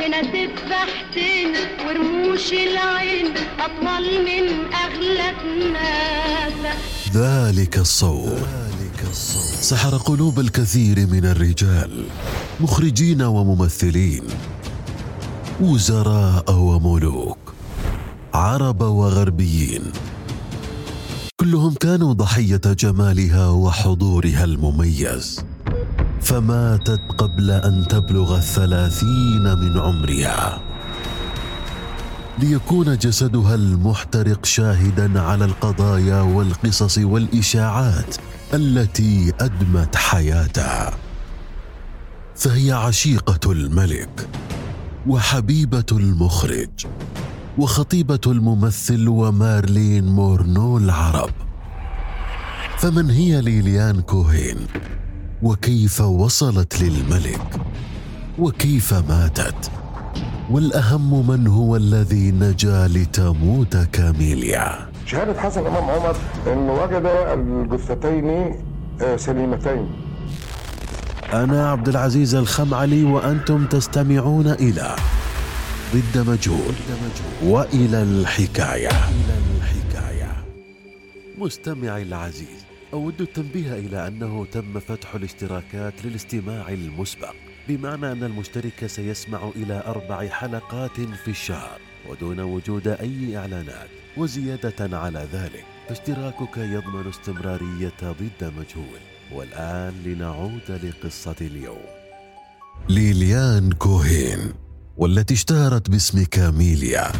هنا سبحتين ورموش العين أطول من أغلى الناس. ذلك الصوت. سحر قلوب الكثير من الرجال مخرجين وممثلين وزراء وملوك عرب وغربيين. كلهم كانوا ضحية جمالها وحضورها المميز. فماتت قبل أن تبلغ الثلاثين من عمرها. ليكون جسدها المحترق شاهدا على القضايا والقصص والإشاعات التي أدمت حياتها فهي عشيقة الملك وحبيبة المخرج وخطيبة الممثل ومارلين مورنو العرب. فمن هي ليليان كوهين؟ وكيف وصلت للملك؟ وكيف ماتت؟ والأهم من هو الذي نجا لتموت كاميليا؟ شهادة حسن إمام عمر أنه وجد الجثتين آه، سليمتين. أنا عبد العزيز الخمعلي وأنتم تستمعون إلى ضد مجهول وإلى الحكاية. مستمعي العزيز أود التنبيه إلى أنه تم فتح الاشتراكات للاستماع المسبق بمعنى أن المشترك سيسمع إلى أربع حلقات في الشهر ودون وجود أي إعلانات وزيادة على ذلك فاشتراكك يضمن استمرارية ضد مجهول. والآن لنعود لقصة اليوم. ليليان كوهين والتي اشتهرت باسم كاميليا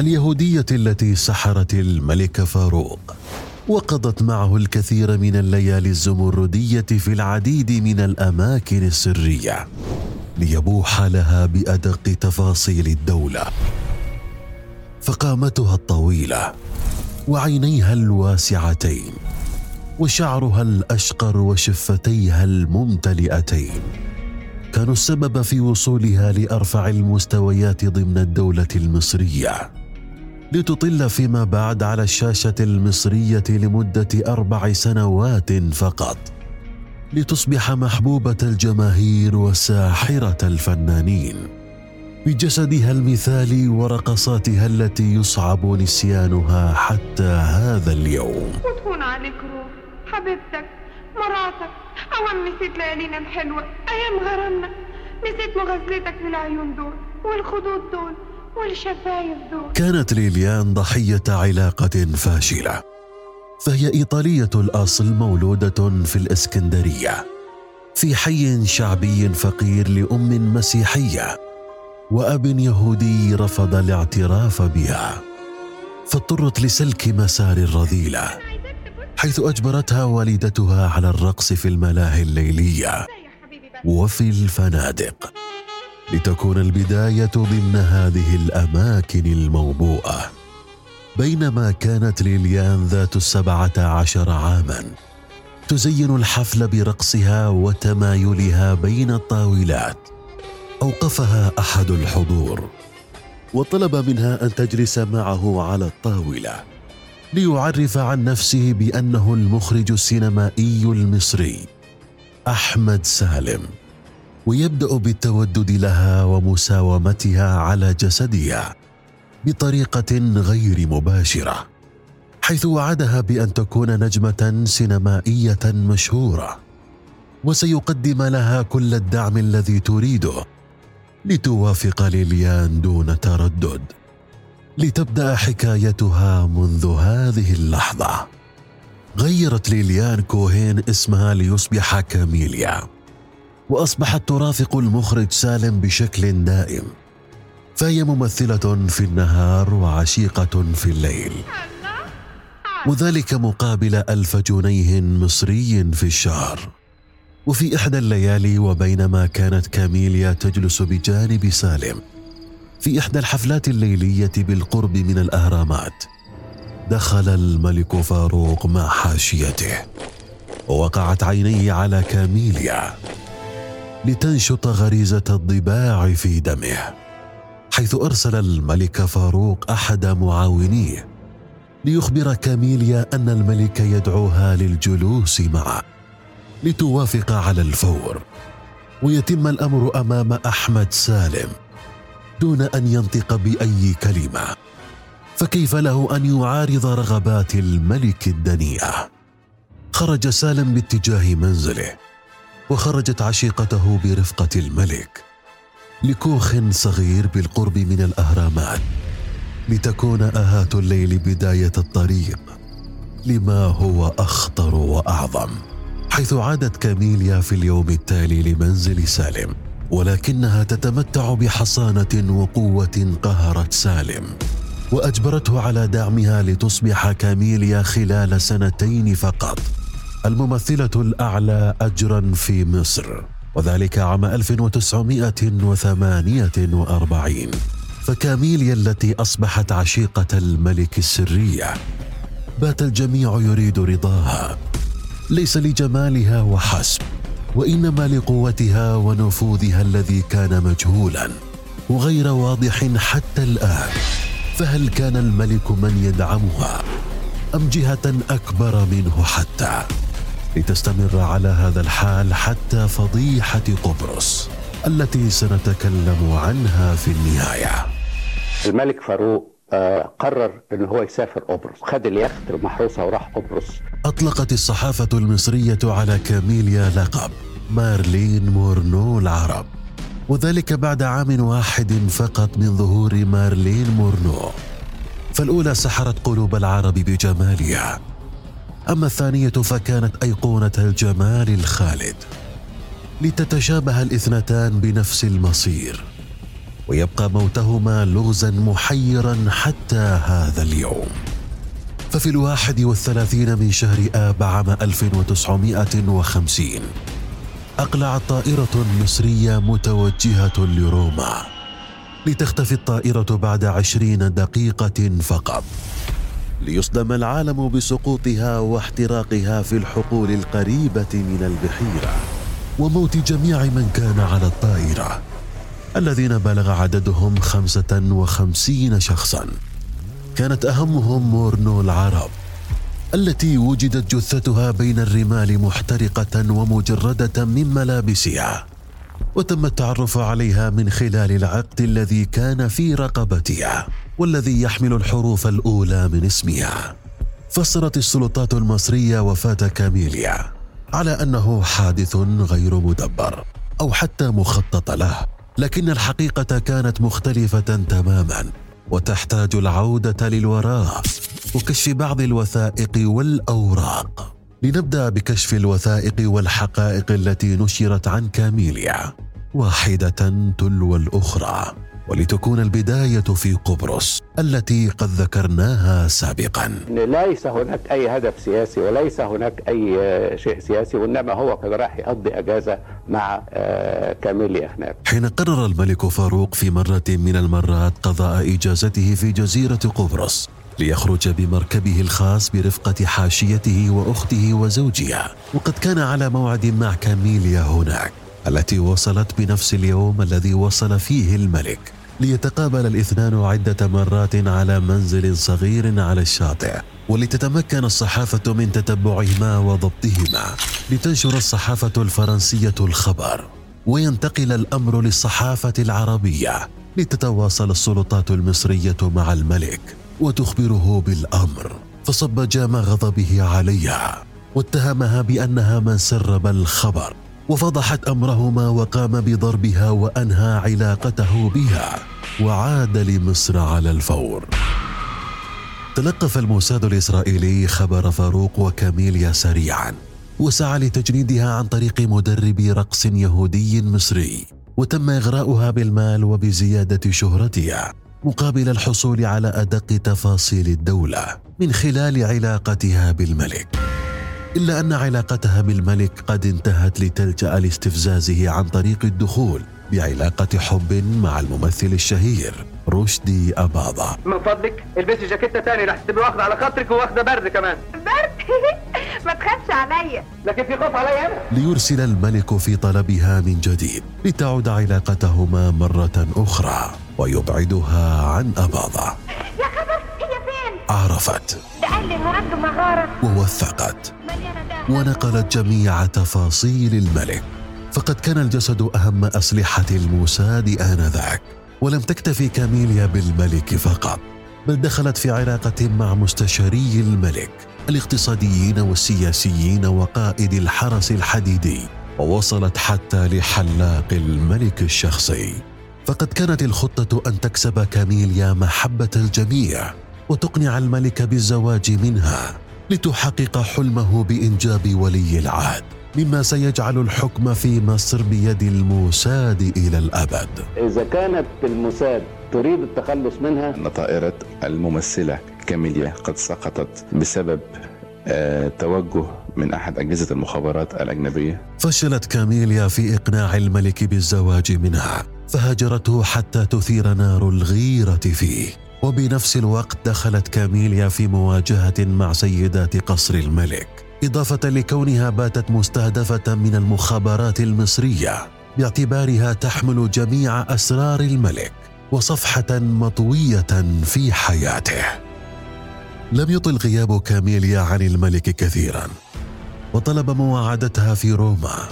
اليهودية التي سحرت الملك فاروق. وقضت معه الكثير من الليالي الزمردية في العديد من الأماكن السرية ليبوح لها بأدق تفاصيل الدولة. فقامتها الطويلة وعينيها الواسعتين وشعرها الأشقر وشفتيها الممتلئتين. كانوا السبب في وصولها لأرفع المستويات ضمن الدولة المصرية. لتطل فيما بعد على الشاشة المصرية لمدة أربع سنوات فقط لتصبح محبوبة الجماهير وساحرة الفنانين. بجسدها المثالي ورقصاتها التي يصعب نسيانها حتى هذا اليوم. وتهون عليك روح حبيبتك مراتك أول نسيت ليالينا الحلوة أيام غرامنا. نسيت مغازلتك للعيون دول والخدود دول. والشفايف دول كانت ليليان ضحية علاقة فاشلة فهي إيطالية الأصل مولودة في الإسكندرية في حي شعبي فقير لأم مسيحية وأب يهودي رفض الاعتراف بها فاضطرت لسلك مسار الرذيله حيث أجبرتها والدتها على الرقص في الملاهي الليلية وفي الفنادق. لتكون البداية ضمن هذه الأماكن الموبوءة. بينما كانت ليليان ذات السبعة عشر عاما تزين الحفل برقصها وتمايلها بين الطاولات. أوقفها أحد الحضور وطلب منها أن تجلس معه على الطاولة ليعرف عن نفسه بأنه المخرج السينمائي المصري أحمد سالم. ويبدأ بالتودد لها ومساومتها على جسدها بطريقة غير مباشرة حيث وعدها بأن تكون نجمة سينمائية مشهورة وسيقدم لها كل الدعم الذي تريده لتوافق ليليان دون تردد لتبدأ حكايتها منذ هذه اللحظة. غيرت ليليان كوهين اسمها ليصبح كاميليا. واصبحت ترافق المخرج سالم بشكل دائم. فهي ممثلة في النهار وعشيقة في الليل. وذلك مقابل ألف جنيه مصري في الشهر. وفي إحدى الليالي وبينما كانت كاميليا تجلس بجانب سالم. في إحدى الحفلات الليلية بالقرب من الأهرامات. دخل الملك فاروق مع حاشيته. ووقعت عينيه على كاميليا. لتنشط غريزة الضباع في دمه حيث أرسل الملك فاروق أحد معاونيه ليخبر كاميليا أن الملك يدعوها للجلوس معه لتوافق على الفور ويتم الأمر أمام أحمد سالم دون أن ينطق بأي كلمة فكيف له أن يعارض رغبات الملك الدنيئة؟ خرج سالم باتجاه منزله. وخرجت عشيقته برفقة الملك لكوخ صغير بالقرب من الأهرامات لتكون أهات الليل بداية الطريق لما هو أخطر وأعظم. حيث عادت كاميليا في اليوم التالي لمنزل سالم ولكنها تتمتع بحصانة وقوة قهرت سالم وأجبرته على دعمها لتصبح كاميليا خلال سنتين فقط. الممثلة الأعلى اجرا في مصر وذلك عام 1948 فكاميليا التي أصبحت عشيقة الملك السرية. بات الجميع يريد رضاها. ليس لجمالها وحسب وإنما لقوتها ونفوذها الذي كان مجهولا وغير واضح حتى الآن. فهل كان الملك من يدعمها؟ أم جهة أكبر منه حتى؟ لتستمر على هذا الحال حتى فضيحة قبرص التي سنتكلم عنها في النهاية. الملك فاروق آه، قرر إن هو يسافر قبرص خد اليخت المحروسه وراح قبرص أطلقت الصحافة المصرية على كاميليا لقب مارلين مونرو العرب. وذلك بعد عام واحد فقط من ظهور مارلين مونرو. فالأولى سحرت قلوب العرب بجمالها. أما الثانية فكانت أيقونة الجمال الخالد لتتشابه الاثنتان بنفس المصير ويبقى موتهما لغزا محيرا حتى هذا اليوم. ففي الواحد والثلاثين من شهر آب عام 1950 أقلعت طائرة مصرية متوجهة لروما لتختفي الطائرة بعد عشرين دقيقة فقط. ليصدم العالم بسقوطها واحتراقها في الحقول القريبة من البحيرة وموت جميع من كان على الطائرة الذين بلغ عددهم خمسة وخمسين شخصاً. كانت أهمهم مورنو العرب التي وجدت جثتها بين الرمال محترقة ومجردة من ملابسها وتم التعرف عليها من خلال العقد الذي كان في رقبتها. والذي يحمل الحروف الأولى من اسمها. فسرت السلطات المصرية وفاة كاميليا على أنه حادث غير مدبر أو حتى مخطط له لكن الحقيقة كانت مختلفة تماما وتحتاج العودة للوراء وكشف بعض الوثائق والأوراق. لنبدأ بكشف الوثائق والحقائق التي نشرت عن كاميليا واحدة تلو الأخرى. ولتكون البداية في قبرص التي قد ذكرناها سابقا. ليس هناك أي هدف سياسي وليس هناك آه، شيء سياسي وإنما هو كان رايح يقضي أجازة مع آه، كاميليا هناك حين قرر الملك فاروق في مرة من المرات قضاء إجازته في جزيرة قبرص ليخرج بمركبه الخاص برفقة حاشيته وأخته وزوجها وقد كان على موعد مع كاميليا هناك التي وصلت بنفس اليوم الذي وصل فيه الملك. ليتقابل الاثنان عدة مرات على منزل صغير على الشاطئ ولتتمكن الصحافة من تتبعهما وضبطهما لتنشر الصحافة الفرنسية الخبر وينتقل الأمر للصحافة العربية لتتواصل السلطات المصرية مع الملك وتخبره بالأمر فصب جام غضبه عليها واتهمها بأنها من سرب الخبر وفضحت أمرهما وقام بضربها وأنهى علاقته بها وعاد لمصر على الفور. تلقف الموساد الإسرائيلي خبر فاروق وكاميليا سريعا وسعى لتجنيدها عن طريق مدرب رقص يهودي مصري وتم إغراؤها بالمال وبزيادة شهرتها مقابل الحصول على أدق تفاصيل الدولة من خلال علاقتها بالملك. إلا أن علاقتها بالملك قد انتهت لتلجأ لاستفزازه عن طريق الدخول بعلاقة حب مع الممثل الشهير رشدي اباضه من فضلك البسي جاكيتة تاني رح تبقي واخدة على خاطرك وواخدة برد كمان. برد؟ ما تخافش عليا. لكن في خوف عليا أنا. ليرسل الملك في طلبها من جديد لتعود علاقتهما مرة أخرى ويبعدها عن اباضه يا خبر هي فين؟ عرفت. ده قال لي عنده مغاره ووثقت. ونقلت جميع تفاصيل الملك. فقد كان الجسد أهم أسلحة الموساد آنذاك. ولم تكتفي كاميليا بالملك فقط بل دخلت في علاقة مع مستشاري الملك الاقتصاديين والسياسيين وقائد الحرس الحديدي ووصلت حتى لحلاق الملك الشخصي. فقد كانت الخطة أن تكسب كاميليا محبة الجميع وتقنع الملك بالزواج منها. لتحقق حلمه بإنجاب ولي العهد مما سيجعل الحكم في مصر بيد الموساد إلى الأبد. إذا كانت الموساد تريد التخلص منها أن طائرة الممثلة كاميليا قد سقطت بسبب آه، توجه من أحد أجهزة المخابرات الأجنبية. فشلت كاميليا في إقناع الملك بالزواج منها فهجرته حتى تثير نار الغيرة فيه. وبنفس الوقت دخلت كاميليا في مواجهة مع سيدات قصر الملك إضافة لكونها باتت مستهدفة من المخابرات المصرية باعتبارها تحمل جميع أسرار الملك وصفحة مطوية في حياته. لم يطل غياب كاميليا عن الملك كثيرا وطلب مواعدتها في روما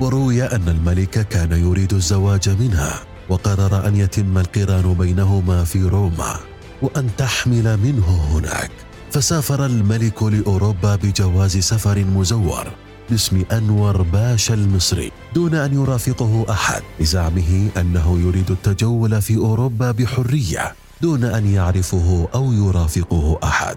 وروي أن الملك كان يريد الزواج منها. وقرر أن يتم القران بينهما في روما وأن تحمل منه هناك. فسافر الملك لأوروبا بجواز سفر مزور باسم أنور باشا المصري دون أن يرافقه أحد لزعمه أنه يريد التجول في أوروبا بحرية دون أن يعرفه أو يرافقه أحد.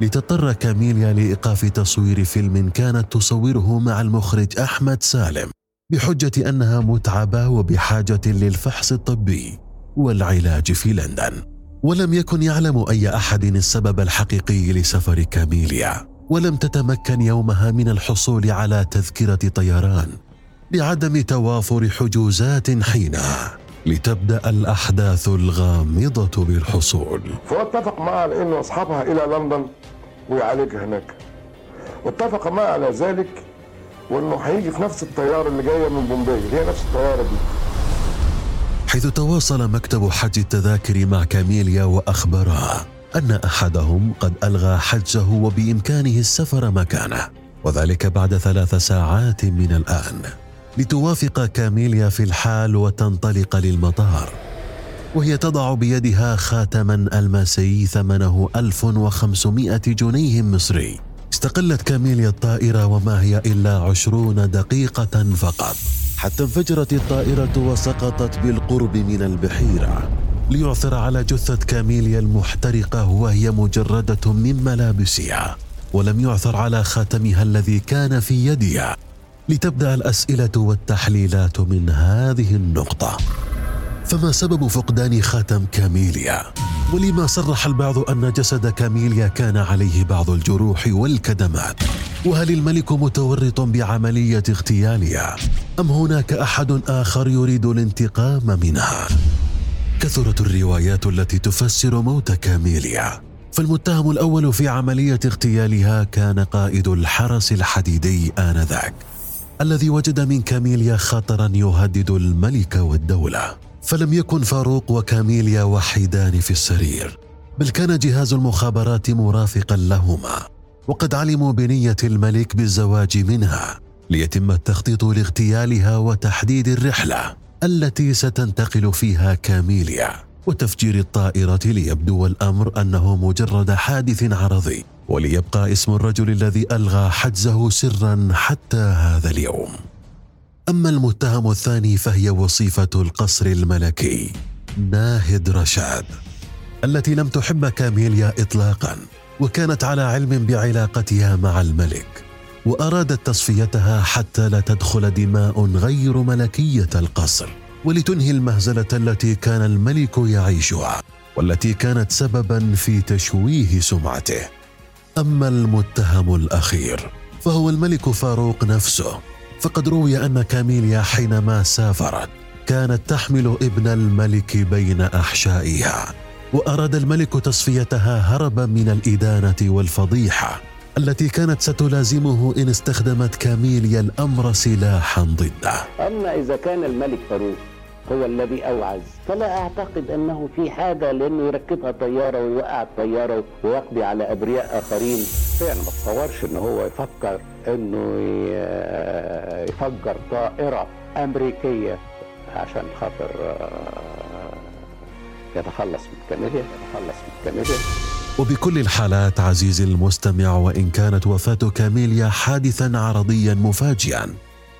لتضطر كاميليا لإيقاف تصوير فيلم كانت تصوره مع المخرج أحمد سالم. بحجة أنها متعبة وبحاجة للفحص الطبي والعلاج في لندن ولم يكن يعلم أي أحد السبب الحقيقي لسفر كاميليا ولم تتمكن يومها من الحصول على تذكرة طيران لعدم توافر حجوزات حينها لتبدأ الأحداث الغامضة بالحصول. فهو اتفق معها على إنه أصحابها إلى لندن ويعالجها هناك واتفق معها على ذلك وانه هيجي في نفس الطيارة اللي جاية من بومبي اللي هي نفس الطيارة دي. حيث تواصل مكتب حج التذاكر مع كاميليا واخبرها أن أحدهم قد ألغى حجه وبإمكانه السفر مكانه. وذلك بعد ثلاث ساعات من الآن. لتوافق كاميليا في الحال وتنطلق للمطار. وهي تضع بيدها خاتما الماسي ثمنه 1500 جنيه مصري. استقلت كاميليا الطائرة وما هي إلا عشرون دقيقة فقط. حتى انفجرت الطائرة وسقطت بالقرب من البحيرة. ليعثر على جثة كاميليا المحترقة وهي مجردة من ملابسها. ولم يعثر على خاتمها الذي كان في يدها. لتبدأ الأسئلة والتحليلات من هذه النقطة. فما سبب فقدان خاتم كاميليا؟ ولما صرح البعض أن جسد كاميليا كان عليه بعض الجروح والكدمات؟ وهل الملك متورط بعملية اغتيالها؟ أم هناك أحد آخر يريد الانتقام منها؟ كثرت الروايات التي تفسر موت كاميليا فالمتهم الأول في عملية اغتيالها كان قائد الحرس الحديدي آنذاك الذي وجد من كاميليا خطرا يهدد الملك والدولة فلم يكن فاروق وكاميليا وحيدان في السرير بل كان جهاز المخابرات مرافقا لهما وقد علموا بنية الملك بالزواج منها ليتم التخطيط لاغتيالها وتحديد الرحلة التي ستنتقل فيها كاميليا وتفجير الطائرة ليبدو الأمر أنه مجرد حادث عرضي وليبقى اسم الرجل الذي ألغى حجزه سرا حتى هذا اليوم. أما المتهم الثاني فهي وصيفة القصر الملكي ناهد رشاد التي لم تحب كاميليا اطلاقا وكانت على علم بعلاقتها مع الملك وأرادت تصفيتها حتى لا تدخل دماء غير ملكية القصر ولتنهي المهزلة التي كان الملك يعيشها والتي كانت سببا في تشويه سمعته. أما المتهم الأخير فهو الملك فاروق نفسه فقد روي أن كاميليا حينما سافرت كانت تحمل ابن الملك بين أحشائها وأراد الملك تصفيتها هربا من الإدانة والفضيحة التي كانت ستلازمه إن استخدمت كاميليا الأمر سلاحا ضده. أما إذا كان الملك فاروق هو الذي أوعز. فلا أعتقد أنه في حاجة لأنه يركبها طيارة ويوقع الطيارة ويقضي على أبرياء آخرين. يعني ما تصورش إن هو يفكر إنه ي- يفجر طائرة أمريكية عشان خاطر آه، يتخلص من كاميليا يتخلص من كاميليا. وبكل الحالات عزيزي المستمع وإن كانت وفاة كاميليا حادثا عرضيا مفاجئا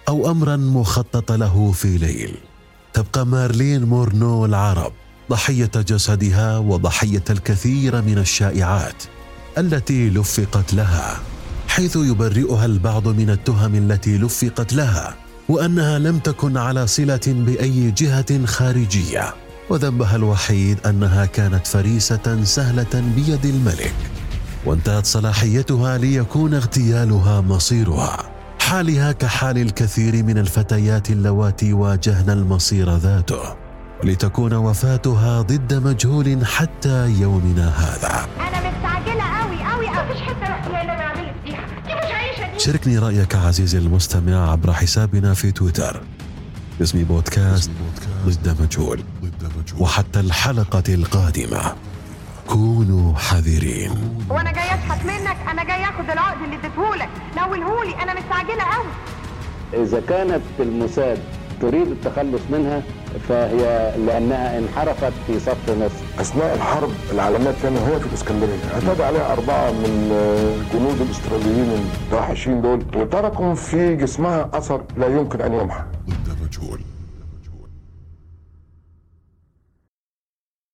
أو امرا مخطط له في ليل. تبقى مارلين مورنو العرب ضحية جسدها وضحية الكثير من الشائعات التي لفقت لها حيث يبرئها البعض من التهم التي لفقت لها وأنها لم تكن على صلة بأي جهة خارجية. وذنبها الوحيد أنها كانت فريسة سهلة بيد الملك وانتهت صلاحيتها ليكون اغتيالها مصيرها. حالها كحال الكثير من الفتيات اللواتي واجهن المصير ذاته لتكون وفاتها ضد مجهول حتى يومنا هذا. أنا مستعجلة قوي قوي قوي مفيش حتة رحت ما عملت فيها. دي مش دي؟ شاركني رأيك عزيزي المستمع عبر حسابنا في تويتر. اسمي بودكاست ضد مجهول وحتى الحلقة القادمة. كونوا حذرين. وأنا جاي اشحت منك أنا جاي اخد العقد اللي اديتهولك. نولهولي أنا مستعجله قوي إذا كانت الموساد تريد التخلص منها فهي لأنها انحرفت في صف مصر أثناء الحرب العالمية الثانية وهي في الاسكندريه اعتدى عليها أربعة من آه، جنود الأستراليين الوحشين دول وتركوا في جسمها أثر لا يمكن أن يمحى.